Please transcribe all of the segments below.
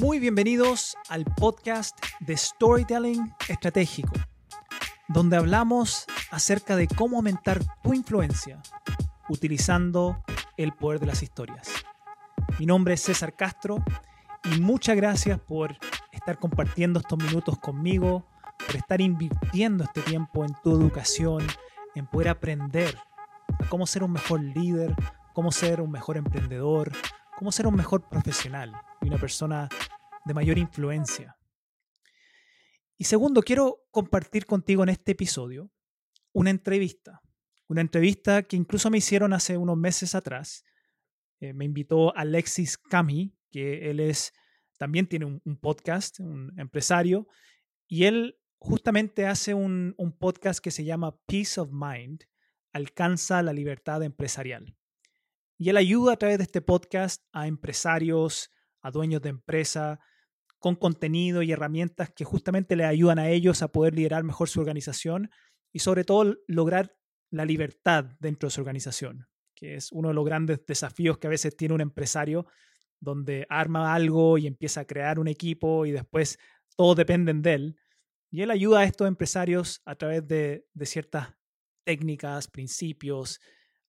Muy bienvenidos al podcast de Storytelling Estratégico, donde hablamos acerca de cómo aumentar tu influencia utilizando el poder de las historias. Mi nombre es César Castro y muchas gracias por estar compartiendo estos minutos conmigo, por estar invirtiendo este tiempo en tu educación, en poder aprender cómo ser un mejor líder, cómo ser un mejor emprendedor, cómo ser un mejor profesional y una persona de mayor influencia. Y segundo, quiero compartir contigo en este episodio una entrevista, una entrevista que incluso me hicieron hace unos meses atrás. Eh, me invitó Alexis Cami, que él es, también tiene un, podcast, un empresario, y él justamente hace un, un podcast que se llama Peace of Mind, alcanza la libertad empresarial. Y él ayuda a través de este podcast a empresarios, a dueños de empresa, con contenido y herramientas que justamente le ayudan a ellos a poder liderar mejor su organización y sobre todo lograr la libertad dentro de su organización, que es uno de los grandes desafíos que a veces tiene un empresario, donde arma algo y empieza a crear un equipo y después todos dependen de él. Y él ayuda a estos empresarios a través de, de ciertas técnicas, principios,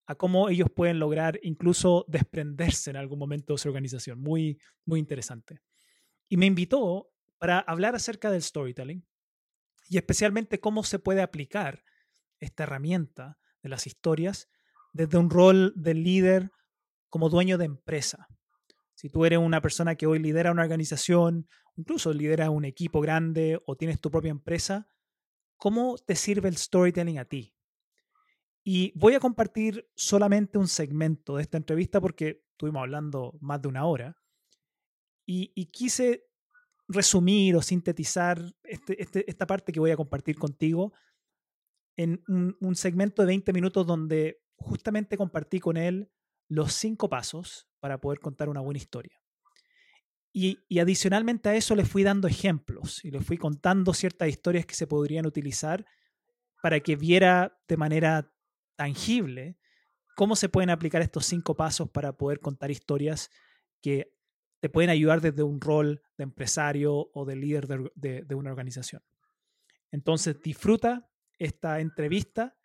a cómo ellos pueden lograr incluso desprenderse en algún momento de su organización. Muy, muy interesante. Y me invitó para hablar acerca del storytelling y especialmente cómo se puede aplicar esta herramienta de las historias desde un rol de líder como dueño de empresa. Si tú eres una persona que hoy lidera una organización, incluso lidera un equipo grande o tienes tu propia empresa, ¿cómo te sirve el storytelling a ti? Y voy a compartir solamente un segmento de esta entrevista porque estuvimos hablando más de una hora. Y, quise resumir o sintetizar este, este, esta parte que voy a compartir contigo en un, segmento de 20 minutos donde justamente compartí con él los cinco pasos para poder contar una buena historia. Y, y, adicionalmente a eso le fui dando ejemplos y le fui contando ciertas historias que se podrían utilizar para que viera de manera tangible cómo se pueden aplicar estos cinco pasos para poder contar historias que te pueden ayudar desde un rol de empresario o de líder de, una organización. Entonces disfruta esta entrevista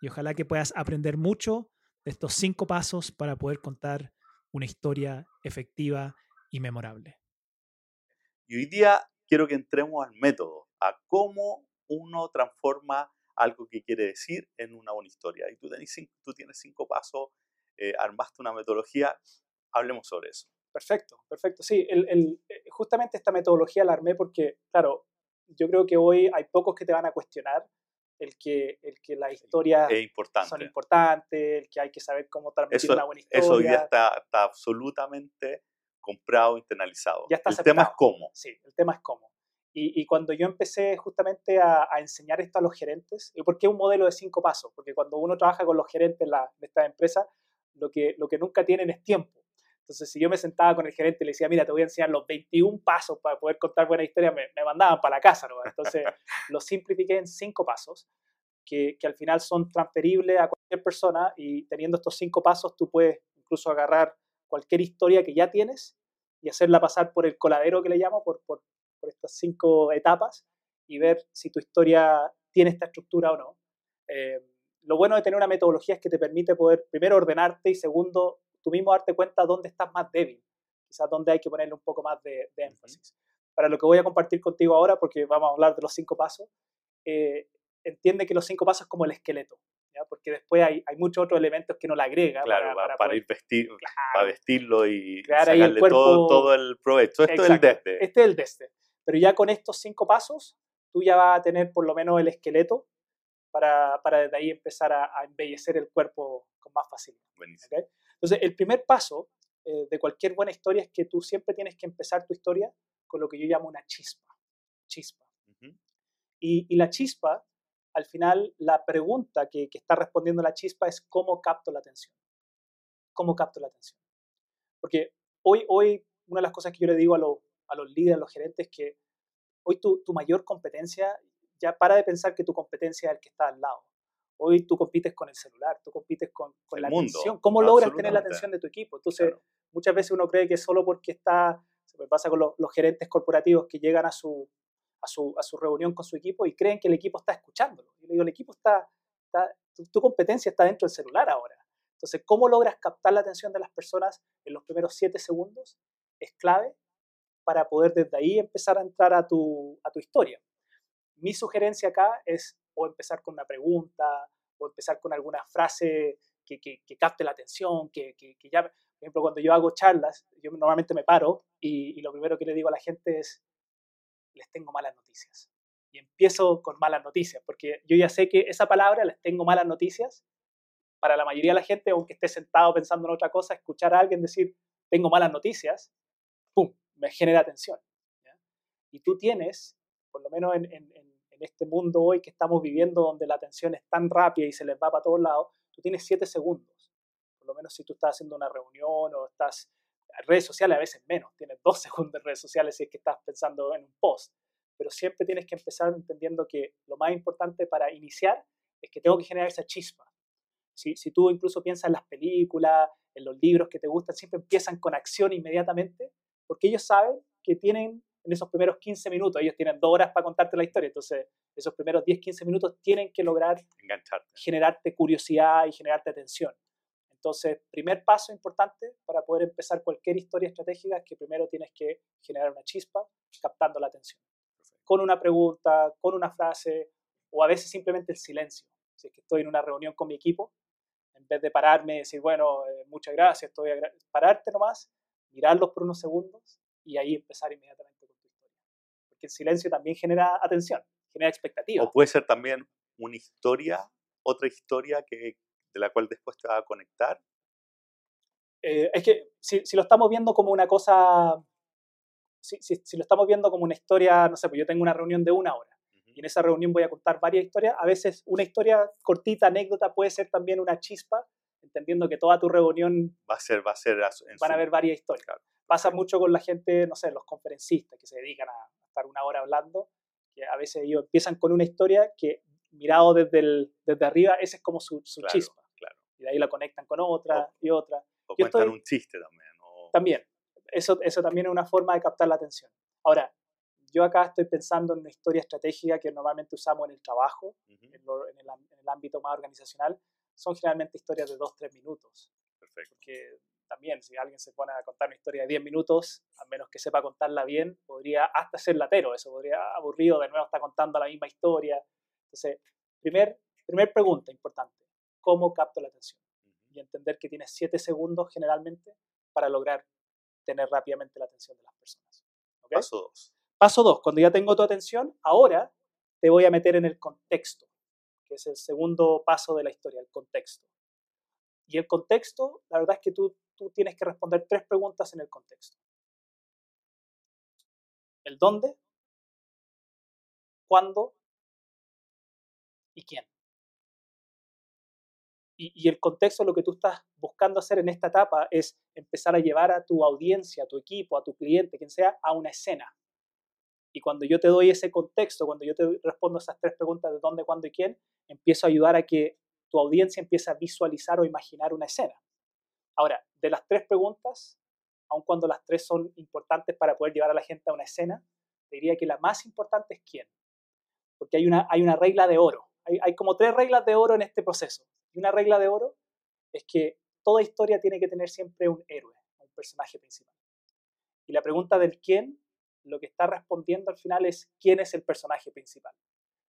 y ojalá que puedas aprender mucho de estos cinco pasos para poder contar una historia efectiva y memorable. Y hoy día quiero que entremos al método, a cómo uno transforma algo que quiere decir en una buena historia. Y tú, tienes cinco pasos, eh, armaste una metodología, hablemos sobre eso. Perfecto, perfecto. Sí, el, el, eh, justamente esta metodología la armé porque, claro, yo creo que hoy hay pocos que te van a cuestionar el que, el que las historias son importantes, el que hay que saber cómo transmitir una buena historia. Eso ya está, está absolutamente comprado, internalizado. Ya está el tema es cómo. Sí, el tema es cómo. Y, cuando yo empecé justamente a, enseñar esto a los gerentes, ¿y por qué un modelo de cinco pasos? Porque cuando uno trabaja con los gerentes de esta empresa, lo que, lo que nunca tienen es tiempo. Entonces, si yo me sentaba con el gerente y le decía, mira, te voy a enseñar los 21 pasos para poder contar buena historia, me, me mandaban para la casa, ¿no? Entonces, lo simplifiqué en cinco pasos, que, que, al final son transferibles a cualquier persona y teniendo estos cinco pasos, tú puedes incluso agarrar cualquier historia que ya tienes y hacerla pasar por el coladero que le llamo, por, por, por estas cinco etapas y ver si tu historia tiene esta estructura o no. Eh, lo bueno de tener una metodología es que te permite poder, primero, ordenarte y segundo, tú mismo darte cuenta dónde estás más débil, quizás dónde hay que ponerle un poco más de, énfasis. Para lo que voy a compartir contigo ahora, porque vamos a hablar de los cinco pasos, eh, entiende que los cinco pasos es como el esqueleto, ¿ya? porque después hay, hay, muchos otros elementos que uno le agrega. Claro, para, para, ir vestir, para vestirlo y sacarle todo, todo, el provecho. Esto es el desde. Este es el desde. Pero ya con estos cinco pasos, tú ya vas a tener por lo menos el esqueleto para, para desde ahí empezar a, embellecer el cuerpo con más facilidad. Entonces, el primer paso eh, de cualquier buena historia es que tú siempre tienes que empezar tu historia con lo que yo llamo una chispa. Chispa. y, y, la chispa, al final, la pregunta que, que está respondiendo la chispa es cómo capto la atención. ¿Cómo capto la atención? Porque hoy, hoy una de las cosas que yo le digo a, los a los líderes, a los gerentes, que hoy tu, tu mayor competencia, ya para de pensar que tu competencia es el que está al lado. Hoy tú compites con el celular, tú compites con, con la atención. ¿Cómo logras tener la atención de tu equipo? Entonces, muchas veces uno cree que solo porque está Se me pasa con los, gerentes corporativos que llegan a su, a su, a, su, reunión con su equipo y creen que el equipo está escuchándolo. Y le digo, el equipo está, está tu, competencia está dentro del celular ahora. Entonces, ¿cómo logras captar la atención de las personas en los primeros siete segundos? Es clave para poder desde ahí empezar a entrar a tu, a tu historia. Mi sugerencia acá es o empezar con una pregunta, o empezar con alguna frase que, que, capte la atención, que, que, ya, por ejemplo, cuando yo hago charlas, yo normalmente me paro y, y lo primero que le digo a la gente es, les tengo malas noticias. Y empiezo con malas noticias, porque yo ya sé que esa palabra, les tengo malas noticias, para la mayoría de la gente, aunque esté sentado pensando en otra cosa, escuchar a alguien decir, tengo malas noticias, ¡pum!, me genera atención. Y tú tienes, por lo menos en, en, este mundo hoy que estamos viviendo, donde la atención es tan rápida y se les va para todos lados, tú tienes siete segundos. Por lo menos si tú estás haciendo una reunión o estás en redes sociales, a veces menos, tienes dos segundos en redes sociales si es que estás pensando en un post. Pero siempre tienes que empezar entendiendo que lo más importante para iniciar es que tengo que generar esa chispa. Si, si tú incluso piensas en las películas, en los libros que te gustan, siempre empiezan con acción inmediatamente, porque ellos saben que tienen en esos primeros 15 minutos. Ellos tienen dos horas para contarte la historia, entonces esos primeros 10, 15 minutos tienen que lograr Engancharte. generarte curiosidad y generarte atención. Entonces, primer paso importante para poder empezar cualquier historia estratégica es que primero tienes que generar una chispa captando la atención. Con una pregunta, con una frase o a veces simplemente el silencio. Si es que estoy en una reunión con mi equipo, en vez de pararme y decir, bueno, eh, muchas gracias, estoy pararte nomás, mirarlos por unos segundos y ahí empezar inmediatamente porque el silencio también genera atención, genera expectativa. O puede ser también una historia, otra historia que, de la cual después te va a conectar. Eh, es que si, si, lo estamos viendo como una cosa, si, si, lo estamos viendo como una historia, no sé, pues yo tengo una reunión de una hora y en esa reunión voy a contar varias historias, a veces una historia cortita, anécdota, puede ser también una chispa, entendiendo que toda tu reunión va a ser, va a ser van a haber varias historias. Pasa mucho con la gente, no sé, los conferencistas que se dedican a, estar una hora hablando, que a veces ellos empiezan con una historia que mirado desde, el, desde arriba, ese es como su, su chispa. Claro. Y de ahí la conectan con otra y otra. O cuentan un chiste también. También. Eso, eso también es una forma de captar la atención. Ahora, yo acá estoy pensando en una historia estratégica que normalmente usamos en el trabajo, en, en, el, en, el, ámbito más organizacional. Son generalmente historias de dos, tres minutos. Perfecto. Porque también, si alguien se pone a contar una historia de 10 minutos, a menos que sepa contarla bien, podría hasta ser latero, eso podría aburrido, de nuevo está contando la misma historia. Entonces, primer, primer pregunta importante, ¿cómo capto la atención? Y entender que tienes 7 segundos generalmente para lograr tener rápidamente la atención de las personas. Paso 2. Paso 2, cuando ya tengo tu atención, ahora te voy a meter en el contexto, que es el segundo paso de la historia, el contexto. Y el contexto, la verdad es que tú tú tienes que responder tres preguntas en el contexto. El dónde, cuándo y quién. Y, el contexto, lo que tú estás buscando hacer en esta etapa es empezar a llevar a tu audiencia, a tu equipo, a tu cliente, quien sea, a una escena. Y cuando yo te doy ese contexto, cuando yo te respondo esas tres preguntas de dónde, cuándo y quién, empiezo a ayudar a que tu audiencia empiece a visualizar o imaginar una escena. Ahora, de las tres preguntas, aun cuando las tres son importantes para poder llevar a la gente a una escena, diría que la más importante es quién. Porque hay una, hay una regla de oro. Hay, hay como tres reglas de oro en este proceso. Y una regla de oro es que toda historia tiene que tener siempre un héroe, un personaje principal. Y la pregunta del quién, lo que está respondiendo al final es quién es el personaje principal.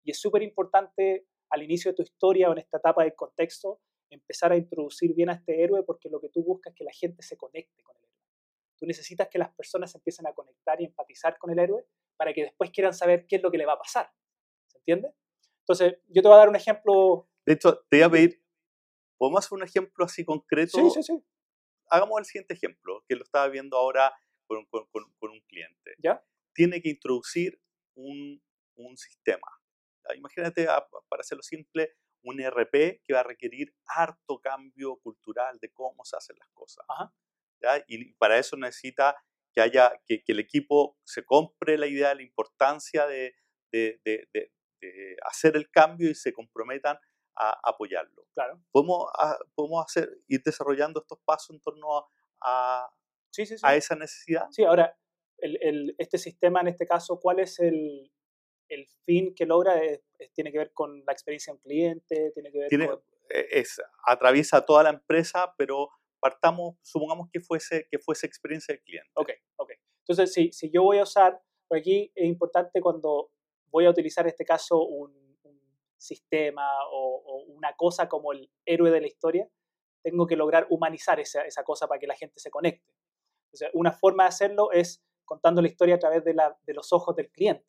Y es súper importante al inicio de tu historia o en esta etapa del contexto empezar a introducir bien a este héroe porque lo que tú buscas es que la gente se conecte con el héroe. Tú necesitas que las personas empiecen a conectar y empatizar con el héroe para que después quieran saber qué es lo que le va a pasar. ¿Se entiende? Entonces, yo te voy a dar un ejemplo. De hecho, te voy a pedir, ¿podemos hacer un ejemplo así concreto? Sí, sí, sí. Hagamos el siguiente ejemplo, que lo estaba viendo ahora con, con, con, un cliente. ¿Ya? Tiene que introducir un, un sistema. Imagínate, para hacerlo simple, un ERP que va a requerir harto cambio cultural de cómo se hacen las cosas. Y para eso necesita que haya que, el equipo se compre la idea de la importancia de, de, de, hacer el cambio y se comprometan a apoyarlo. Claro. ¿Podemos, ah, podemos hacer, ir desarrollando estos pasos en torno a, sí, sí, sí. a esa necesidad? Sí, ahora, este sistema, en este caso, ¿cuál es el, fin que logra? ¿Tiene que ver con la experiencia de un cliente? ¿Tiene que ver con... E, es, atraviesa toda la empresa, pero partamos, supongamos que fuese, que fuese experiencia del cliente. Ok, ok. Entonces, si, si yo voy a usar, por aquí es importante cuando voy a utilizar en este caso un, sistema o, una cosa como el héroe de la historia, tengo que lograr humanizar esa, esa cosa para que la gente se conecte. O sea, una forma de hacerlo es contando la historia a través de, la, de los ojos del cliente.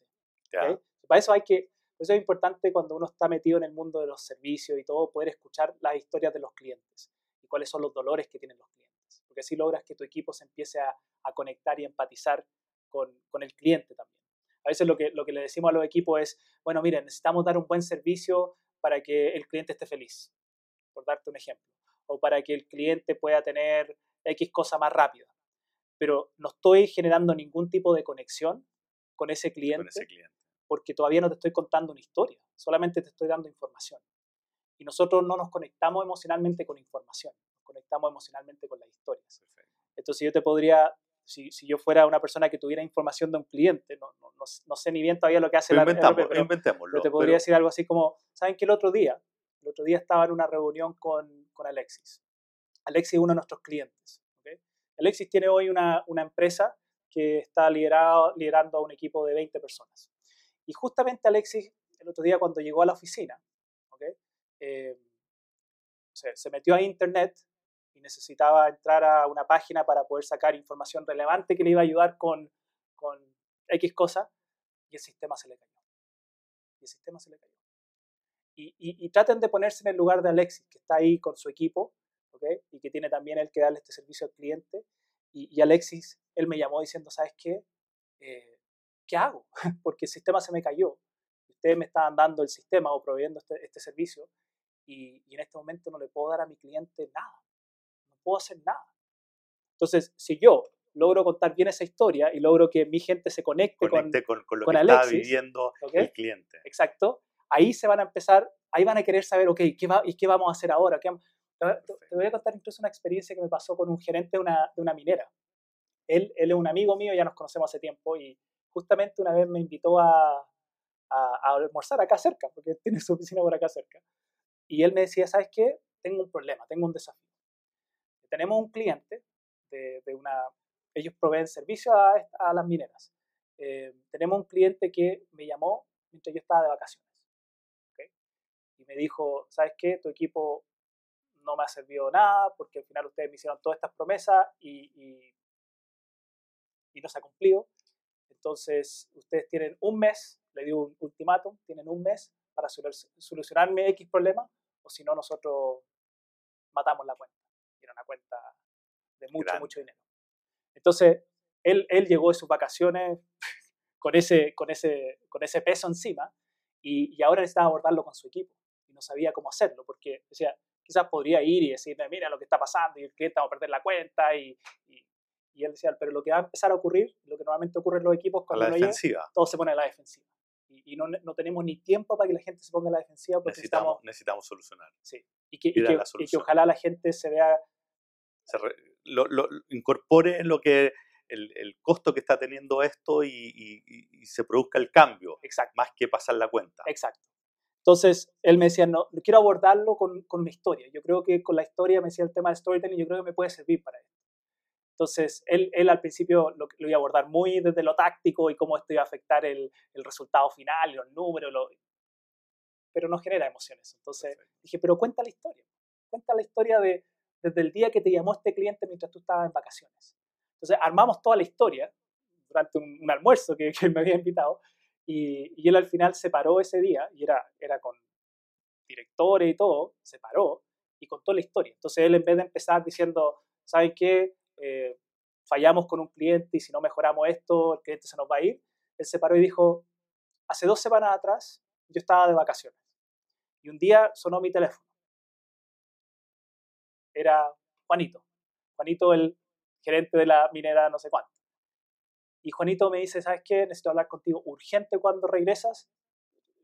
Para eso hay que, eso es importante cuando uno está metido en el mundo de los servicios y todo, poder escuchar las historias de los clientes y cuáles son los dolores que tienen los clientes. Porque así logras que tu equipo se empiece a, a conectar y empatizar con, con, el cliente también. A veces lo que, lo que le decimos a los equipos es, bueno, miren, necesitamos dar un buen servicio para que el cliente esté feliz, por darte un ejemplo, o para que el cliente pueda tener X cosa más rápida pero no estoy generando ningún tipo de conexión con ese cliente, porque todavía no te estoy contando una historia, solamente te estoy dando información. Y nosotros no nos conectamos emocionalmente con información, nos conectamos emocionalmente con las historias. Entonces yo te podría, si, si, yo fuera una persona que tuviera información de un cliente, no, no, no, sé ni bien todavía lo que hace la inventamos, pero, pero, te podría decir algo así como, ¿saben que el otro día? El otro día estaba en una reunión con, con Alexis. Alexis es uno de nuestros clientes. Alexis tiene hoy una, empresa que está liderando a un equipo de 20 personas. Y justamente Alexis, el otro día cuando llegó a la oficina, eh, se, metió a Internet y necesitaba entrar a una página para poder sacar información relevante que le iba a ayudar con, con X cosa, y el sistema se le cayó. Y el sistema se le cayó. Y, traten de ponerse en el lugar de Alexis, que está ahí con su equipo y que tiene también el que darle este servicio al cliente. Y, Alexis, él me llamó diciendo, ¿sabes qué? Eh, ¿Qué hago? Porque el sistema se me cayó. Ustedes me estaban dando el sistema o proveyendo este, este servicio y, en este momento no le puedo dar a mi cliente nada. No puedo hacer nada. Entonces, si yo logro contar bien esa historia y logro que mi gente se conecte, con, con, lo que está viviendo el cliente. Exacto. Ahí se van a empezar, ahí van a querer saber, ok, ¿qué, va, ¿y qué vamos a hacer ahora? ¿Qué, te voy a contar incluso una experiencia que me pasó con un gerente de una, de una minera. Él, él, es un amigo mío, ya nos conocemos hace tiempo, y justamente una vez me invitó a, a, a, almorzar acá cerca, porque tiene su oficina por acá cerca. Y él me decía, ¿sabes qué? Tengo un problema, tengo un desafío. Tenemos un cliente de, de una... Ellos proveen servicio a, a las mineras. Eh, tenemos un cliente que me llamó mientras yo estaba de vacaciones. Y me dijo, ¿sabes qué? Tu equipo no me ha servido nada porque al final ustedes me hicieron todas estas promesas y, y, no se ha cumplido. Entonces, ustedes tienen un mes, le digo un ultimátum, tienen un mes para solucionarme X problema o si no, nosotros matamos la cuenta. Era una cuenta de mucho, mucho dinero. Entonces, él, él llegó de sus vacaciones con ese, con ese, con ese peso encima y, y ahora necesitaba abordarlo con su equipo y no sabía cómo hacerlo porque decía, quizás podría ir y decirle, mira lo que está pasando y el cliente va a perder la cuenta y, y, él decía, pero lo que va a empezar a ocurrir, lo que normalmente ocurre en los equipos cuando la defensiva. todo se pone a la defensiva. Y, no, no, tenemos ni tiempo para que la gente se ponga a la defensiva porque necesitamos, necesitamos solucionar. Sí, y que, y que, ojalá la gente se vea... Se lo, lo, incorpore lo que el, el, costo que está teniendo esto y, y, se produzca el cambio, Exacto. más que pasar la cuenta. Exacto. Entonces, él me decía, no, quiero abordarlo con, con mi historia. Yo creo que con la historia, me decía el tema de storytelling, yo creo que me puede servir para esto. Entonces, él, él al principio lo, lo, iba a abordar muy desde lo táctico y cómo esto iba a afectar el, el resultado final, los números, lo, pero no genera emociones. Entonces dije, pero cuenta la historia. Cuenta la historia de, desde el día que te llamó este cliente mientras tú estabas en vacaciones. Entonces armamos toda la historia durante un, un almuerzo que, que, me había invitado y, él al final se paró ese día, y era, era con directores y todo, se paró y contó la historia. Entonces él en vez de empezar diciendo, ¿sabes qué? Eh, fallamos con un cliente y si no mejoramos esto, el cliente se nos va a ir, él se paró y dijo, hace dos semanas atrás yo estaba de vacaciones y un día sonó mi teléfono. Era Juanito. Juanito, el gerente de la minera no sé cuánto. Y Juanito me dice, ¿sabes qué? Necesito hablar contigo urgente cuando regresas.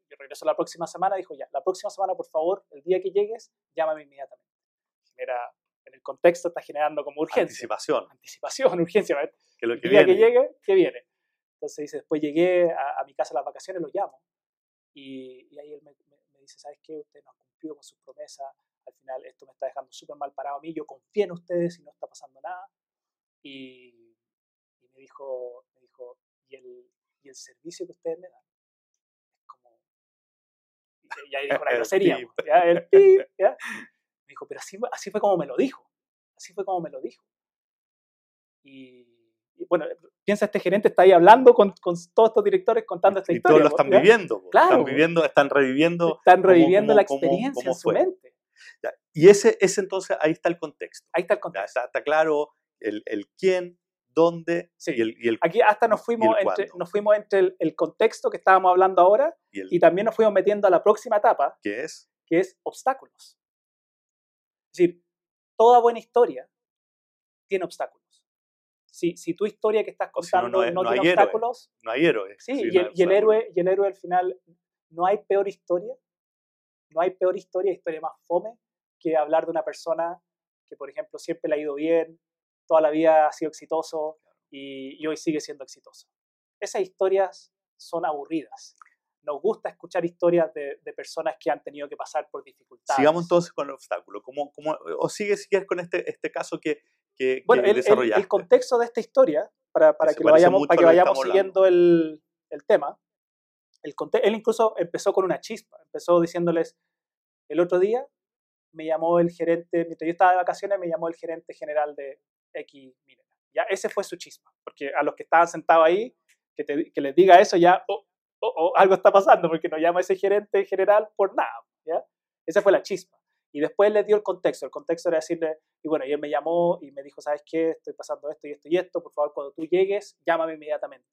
Yo regreso la próxima semana. Dijo, ya, la próxima semana, por favor, el día que llegues, llámame inmediatamente. Genera, en el contexto está generando como urgencia. Anticipación. Anticipación, urgencia. Que lo que el día viene. que llegue, que viene. Entonces dice, después llegué a, a mi casa a las vacaciones, lo llamo. Y, y ahí él me, me- me dice, ¿sabes qué? Usted no ha cumplido con sus promesas. Al final esto me está dejando súper mal parado a mí. Yo confío en ustedes y no está pasando nada. Y, y me dijo, me dijo ¿y, el, y el servicio que ustedes me dan es como... Y, y ahí dijo una El grosería. ¿ya? El pip, ¿ya? Me dijo, pero así, así fue como me lo dijo. Así fue como me lo dijo. Y, y bueno, piensa, este gerente está ahí hablando con, con todos estos directores contando esta Y historia. todos lo están ¿ya? viviendo. Claro, Están viviendo, están reviviendo. Están reviviendo cómo- la experiencia cómo en su mente. Ya, Y ese, ese entonces, ahí está el contexto. Ahí está el Ya, contexto. está, está claro el, el quién, dónde Sí. y, el, y, el, Aquí hasta nos ¿Y fuimos el entre, nos fuimos entre el, el contexto que estábamos hablando ahora y y también nos fuimos metiendo a la próxima etapa, qué es. que es obstáculos. Es decir, toda buena historia tiene obstáculos. Si, si tu historia que estás O si no, contando no no, es- no tiene hay héroe. obstáculos, No hay héroes. sí, y, el, y héroe, y el héroe al final, no hay peor historia, no hay peor historia, historia más fome, que hablar de una persona que, por ejemplo, siempre le ha ido bien, toda la vida ha sido exitoso y, y hoy sigue siendo exitoso. Esas historias son aburridas. Nos gusta escuchar historias de, de personas que han tenido que pasar por dificultades. Sigamos entonces con el obstáculo. ¿Cómo, cómo, o sigue si quieres con este, este caso que, que, Bueno, que el, el- desarrollaste. el contexto de esta historia, para, para que, lo vayamos, para a que vayamos siguiendo el, el tema, el él incluso empezó con una chispa. Empezó diciéndoles, el otro día me llamó el gerente, mientras yo estaba de vacaciones, me llamó el gerente general de X Minera. Ya, ese fue su chispa, porque a los que estaban sentados ahí, que, te- que les diga eso, ya oh, oh, oh, algo está pasando, porque no llama ese gerente general por nada. ¿ya? Esa fue la chispa. Y después les dio el contexto. El contexto era decirle, y bueno, y él me llamó y me dijo, ¿sabes qué? Estoy pasando esto y esto y esto. Por favor, cuando tú llegues, llámame inmediatamente.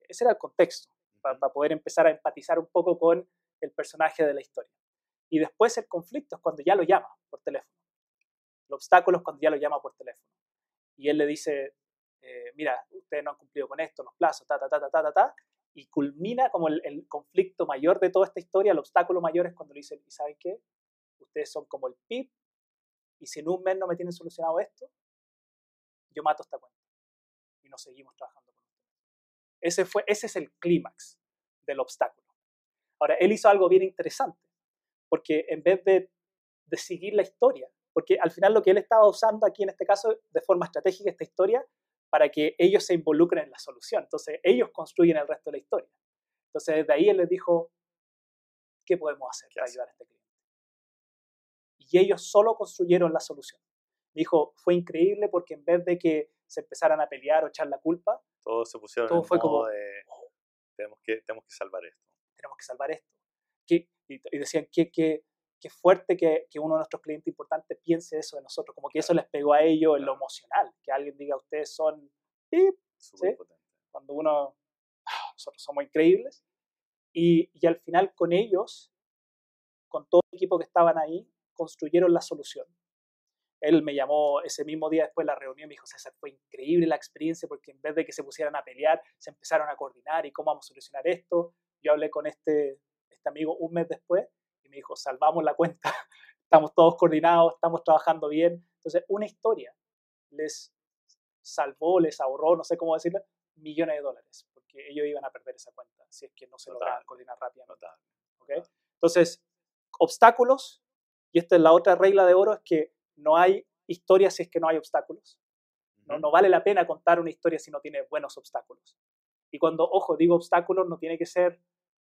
Ese era el contexto, para Ujú. poder empezar a empatizar un poco con el personaje de la historia. Y después el conflicto es cuando ya lo llama por teléfono. El obstáculo es cuando ya lo llama por teléfono. Y él le dice, eh, mira, ustedes no han cumplido con esto, los plazos, ta, ta, ta, ta, ta, ta, ta. Y culmina como el, el conflicto mayor de toda esta historia, el obstáculo mayor es cuando le dicen, ¿y saben qué? Ustedes son como el PIB, y si en un mes no me tienen solucionado esto, yo mato esta cuenta. Y nos seguimos trabajando con ustedes. Ese, fue, ese es el clímax del obstáculo. Ahora, él hizo algo bien interesante, porque en vez de, de seguir la historia, porque al final lo que él estaba usando aquí en este caso de forma estratégica esta historia para que ellos se involucren en la solución. Entonces, ellos construyen el resto de la historia. Entonces, desde ahí él les dijo, ¿qué podemos hacer ¿Qué para ayudar a este cliente? Y ellos solo construyeron la solución. Dijo, fue increíble porque en vez de que se empezaran a pelear o echar la culpa, Todos se pusieron todo en fue modo como, de, tenemos que, tenemos que salvar esto. tenemos que salvar esto. ¿Qué- Y, y decían, qué, qué, qué fuerte que, que uno de nuestros clientes importantes piense eso de nosotros, como que eso les pegó a ellos en lo emocional, que alguien diga, ustedes son, pip", Súper Sí. cuando uno, "Ah, nosotros somos increíbles, y, y al final con ellos, con todo el equipo que estaban ahí, construyeron la solución. Él me llamó ese mismo día después de la reunión y me dijo, César, fue increíble la experiencia porque en vez de que se pusieran a pelear, se empezaron a coordinar y cómo vamos a solucionar esto. Yo hablé con este, este amigo un mes después y me dijo, salvamos la cuenta, estamos todos coordinados, estamos trabajando bien. Entonces, una historia les salvó, les ahorró, no sé cómo decirlo, millones de dólares, porque ellos iban a perder esa cuenta si es que no se lograban coordinar rápidamente. Notable. ¿ok? Entonces, obstáculos, y esta es la otra regla de oro, es que no hay historia si es que no hay obstáculos. No, no vale la pena contar una historia si no tiene buenos obstáculos. Y cuando, ojo, digo obstáculos, no tiene que ser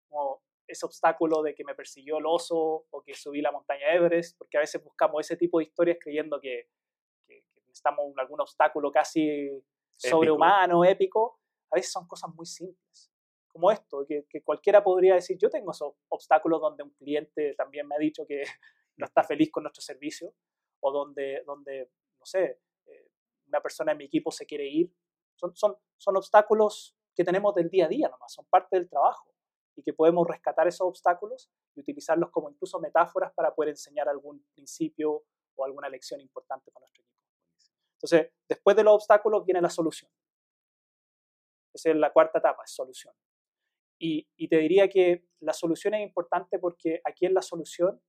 como ese obstáculo de que me persiguió el oso o que subí la montaña Everest, porque a veces buscamos ese tipo de historias creyendo que, que, que necesitamos algún obstáculo casi sobrehumano, épico. A veces son cosas muy simples, como esto, que, que cualquiera podría decir, yo tengo esos obstáculos donde un cliente también me ha dicho que no está feliz con nuestro servicio, o donde, donde no sé, eh, una persona en mi equipo se quiere ir. Son, son, son obstáculos que tenemos del día a día nomás, son parte del trabajo y que podemos rescatar esos obstáculos y utilizarlos como incluso metáforas para poder enseñar algún principio o alguna lección importante para nuestro equipo. Entonces, después de los obstáculos viene la solución. Esa es la cuarta etapa, es solución. Y, y te diría que la solución es importante porque aquí en la solución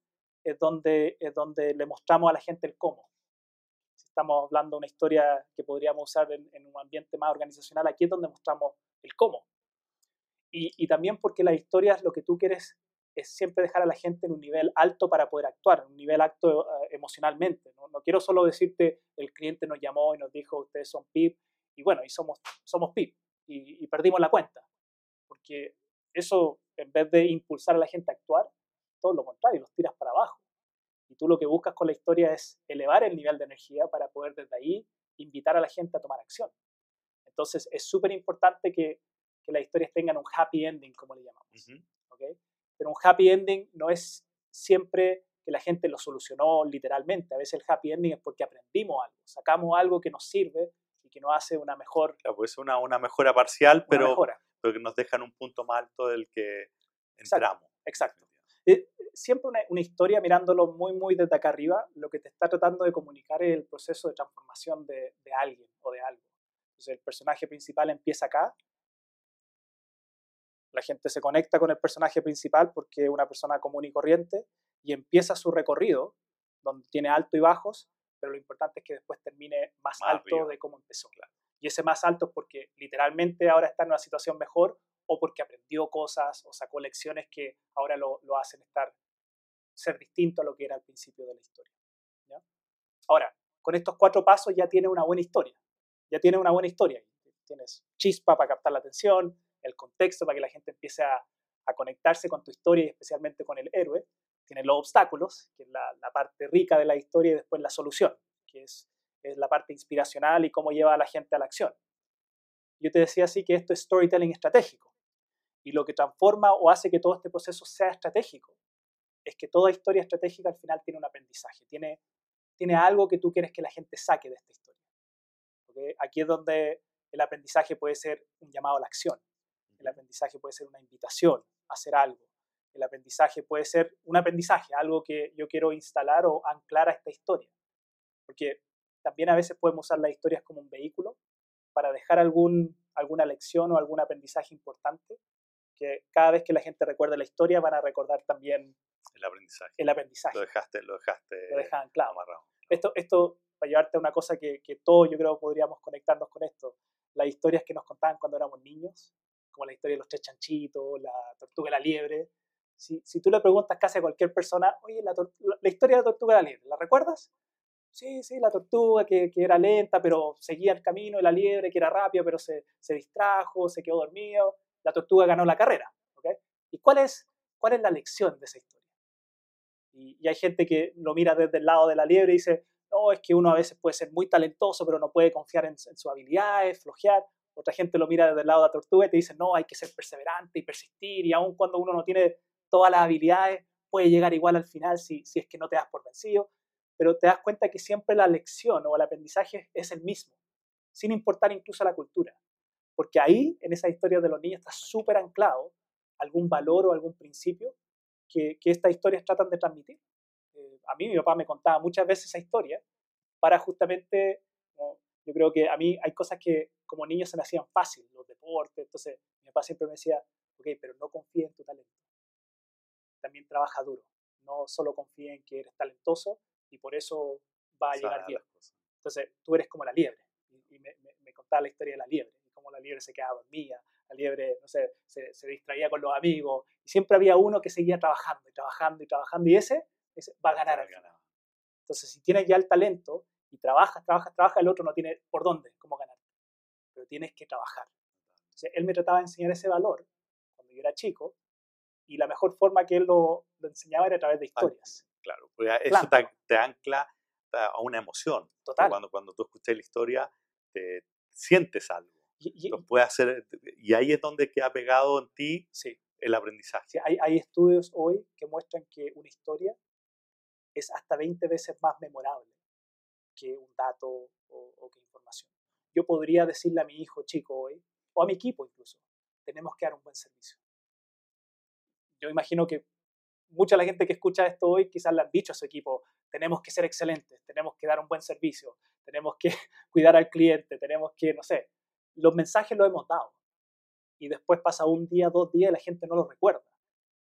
es donde, es donde le mostramos a la gente el cómo. estamos hablando de una historia que podríamos usar en, un ambiente más organizacional, aquí es donde mostramos el cómo. Y, también porque las historias lo que tú quieres es siempre dejar a la gente en un nivel alto para poder actuar, en un nivel alto eh, emocionalmente. ¿no? quiero solo decirte, el cliente nos llamó y nos dijo, ustedes son PIP, y bueno, y somos, somos PIP, y, y perdimos la cuenta. Porque eso, en vez de impulsar a la gente a actuar, todo lo contrario, los tiras para abajo. Y tú lo que buscas con la historia es elevar el nivel de energía para poder desde ahí invitar a la gente a tomar acción. Entonces es súper importante que, que, las historias tengan un happy ending, como le llamamos. Pero un happy ending no es siempre que la gente lo solucionó literalmente. A veces el happy ending es porque aprendimos algo, sacamos algo que nos sirve y que nos hace una mejor... Claro, pues una, una mejora parcial, pero, pero que nos deja en un punto más alto del que entramos. Exacto. Eh, siempre una, historia, mirándolo muy, muy desde acá arriba, lo que te está tratando de comunicar es el proceso de transformación de, de alguien o de algo. Entonces el personaje principal empieza acá, la gente se conecta con el personaje principal porque es una persona común y corriente y empieza su recorrido, donde tiene alto y bajos, pero lo importante es que después termine más, alto de cómo empezó. Y ese más alto es porque literalmente ahora está en una situación mejor o porque aprendió cosas o sacó lecciones que ahora lo, lo hacen estar, ser distinto a lo que era al principio de la historia. Ahora, con estos cuatro pasos ya tiene una buena historia. Ya tiene una buena historia. Tienes chispa para captar la atención, el contexto para que la gente empiece a, a conectarse con tu historia y especialmente con el héroe. Tienes los obstáculos, que es la, la, parte rica de la historia, y después la solución, que es, es la parte inspiracional y cómo lleva a la gente a la acción. Yo te decía así que esto es storytelling estratégico. Y lo que transforma o hace que todo este proceso sea estratégico es que toda historia estratégica al final tiene un aprendizaje, tiene, tiene algo que tú quieres que la gente saque de esta historia. ¿Okay? Aquí es donde el aprendizaje puede ser un llamado a la acción, el aprendizaje puede ser una invitación a hacer algo, el aprendizaje puede ser un aprendizaje, algo que yo quiero instalar o anclar a esta historia. Porque también a veces podemos usar las historias como un vehículo para dejar algún, alguna lección o algún aprendizaje importante que cada vez que la gente recuerde la historia van a recordar también el aprendizaje. El aprendizaje. Lo dejaste, lo dejaste lo dejan, claro. amarrado. Esto, esto, para llevarte a una cosa que, que todos yo creo podríamos conectarnos con esto, las historias que nos contaban cuando éramos niños, como la historia de los tres chanchitos, la tortuga y la liebre. Si, tú le preguntas casi a cualquier persona, oye, la, la, historia de la tortuga y la liebre, ¿la recuerdas? Sí, sí, la tortuga que, que, era lenta, pero seguía el camino, y la liebre que era rápida, pero se, se distrajo, se quedó dormido la tortuga ganó la carrera. ¿okay? ¿Y cuál es, cuál es la lección de esa historia? Y, y, hay gente que lo mira desde el lado de la liebre y dice, no, es que uno a veces puede ser muy talentoso, pero no puede confiar en, en sus habilidades, flojear. Otra gente lo mira desde el lado de la tortuga y te dice, no, hay que ser perseverante y persistir, y aun cuando uno no tiene todas las habilidades, puede llegar igual al final si, si es que no te das por vencido. Pero te das cuenta que siempre la lección o el aprendizaje es el mismo, sin importar incluso la cultura. Porque ahí, en esa historia de los niños, está súper anclado algún valor o algún principio que, que estas historias tratan de transmitir. Eh, a mí mi papá me contaba muchas veces esa historia para justamente, yo creo que a mí hay cosas que como niño se me hacían fácil, los deportes, entonces mi papá siempre me decía, ok, pero no confíe en tu talento, también trabaja duro, no solo confíe en que eres talentoso y por eso va a llegar bien. Entonces tú eres como la liebre, y, me, me, me contaba la historia de la liebre la liebre se quedaba dormida, la liebre, no sé, se, se, distraía con los amigos, y siempre había uno que seguía trabajando y trabajando y trabajando, y ese, ese va a ganar. Al final. Entonces, si tienes ya el talento y trabajas, trabajas, trabajas, el otro no tiene por dónde, cómo ganar. Pero tienes que trabajar. Entonces, él me trataba de enseñar ese valor cuando yo era chico, y la mejor forma que él lo, lo enseñaba era a través de historias. claro, porque eso te, te, ancla a una emoción. Total. Cuando, cuando tú escuchas la historia, te sientes algo. Y, lo puede hacer, y ahí es donde queda pegado en ti sí. el aprendizaje. Sí, hay, hay, estudios hoy que muestran que una historia es hasta 20 veces más memorable que un dato o, o que información. Yo podría decirle a mi hijo chico hoy, o a mi equipo incluso, tenemos que dar un buen servicio. Yo imagino que mucha la gente que escucha esto hoy quizás le han dicho a su equipo, tenemos que ser excelentes, tenemos que dar un buen servicio, tenemos que cuidar al cliente, tenemos que, no sé, los mensajes los hemos dado. Y después pasa un día, dos días y la gente no los recuerda.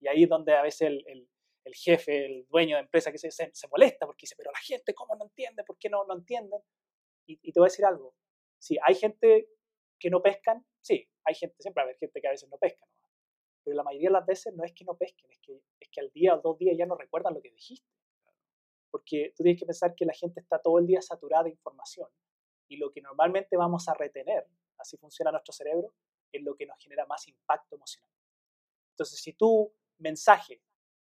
Y ahí es donde a veces el, el, jefe, el dueño de empresa que se, se, molesta porque dice, pero la gente, ¿cómo no entiende? ¿Por que no, no entienden. Y, y, te voy a decir algo. Sí, hay gente que no pescan, sí, hay gente, siempre va a haber gente que a veces no pesca, ¿no? pero la mayoría de las veces no es que no pesquen, es que, es que al día o dos días ya no recuerdan lo que dijiste. Porque tú tienes que pensar que la gente está todo el día saturada de información y lo que normalmente vamos a retener, así funciona nuestro cerebro, es lo que nos genera más impacto emocional. Entonces, si tu mensaje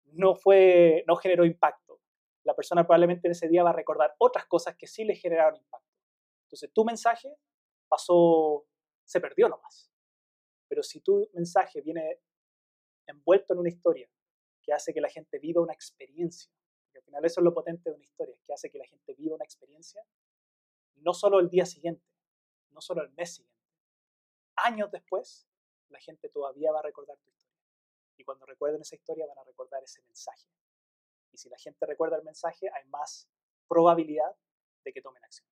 no, fue, no generó impacto, la persona probablemente en ese día va a recordar otras cosas que sí le generaron impacto. Entonces, tu mensaje pasó, se perdió nomás. Pero si tu mensaje viene envuelto en una historia que hace que la gente viva una experiencia, porque al final eso es lo potente de una historia, que hace que la gente viva una experiencia, no solo el día siguiente, no solo el mes siguiente, años después, la gente todavía va a recordar tu historia. Y cuando recuerden esa historia van a recordar ese mensaje. Y si la gente recuerda el mensaje, hay más probabilidad de que tomen acción.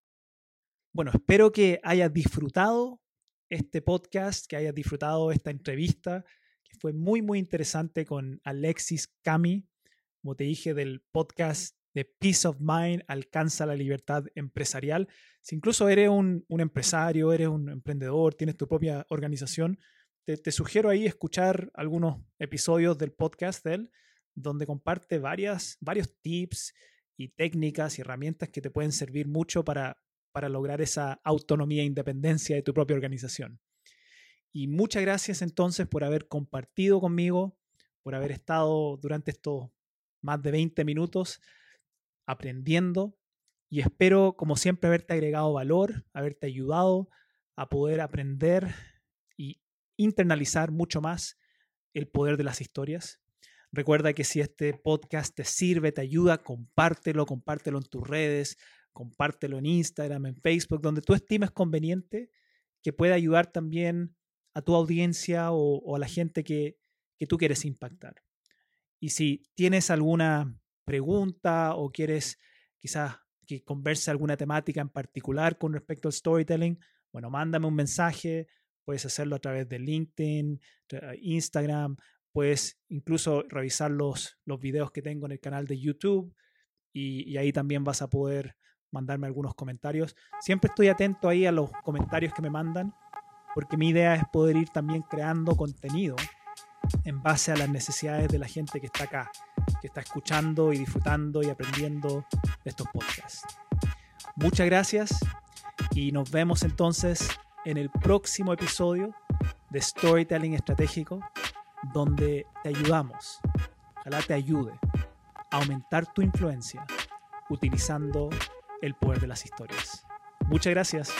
Bueno, espero que hayas disfrutado este podcast, que hayas disfrutado esta entrevista, que fue muy, muy interesante con Alexis Cami, como te dije, del podcast de Peace of Mind, Alcanza la Libertad Empresarial. Si incluso eres un, empresario, eres un emprendedor, tienes tu propia organización, te, te, sugiero ahí escuchar algunos episodios del podcast de él, donde comparte varias, varios tips y técnicas y herramientas que te pueden servir mucho para, para lograr esa autonomía e independencia de tu propia organización. Y muchas gracias entonces por haber compartido conmigo, por haber estado durante estos más de 20 minutos aprendiendo y espero, como siempre, haberte agregado valor, haberte ayudado a poder aprender y internalizar mucho más el poder de las historias. Recuerda que si este podcast te sirve, te ayuda, compártelo, compártelo en tus redes, compártelo en Instagram, en Facebook, donde tú estimes conveniente que pueda ayudar también a tu audiencia o, a la gente que, que tú quieres impactar. Y si tienes alguna pregunta o quieres quizás que converse alguna temática en particular con respecto al storytelling, bueno, mándame un mensaje, puedes hacerlo a través de LinkedIn, Instagram, puedes incluso revisar los, los videos que tengo en el canal de YouTube y, y ahí también vas a poder mandarme algunos comentarios. Siempre estoy atento ahí a los comentarios que me mandan, porque mi idea es poder ir también creando contenido en base a las necesidades de la gente que está acá, que está escuchando y disfrutando y aprendiendo de estos podcasts. Muchas gracias y nos vemos entonces en el próximo episodio de Storytelling Estratégico, donde te ayudamos, ojalá te ayude a aumentar tu influencia utilizando el poder de las historias. Muchas gracias.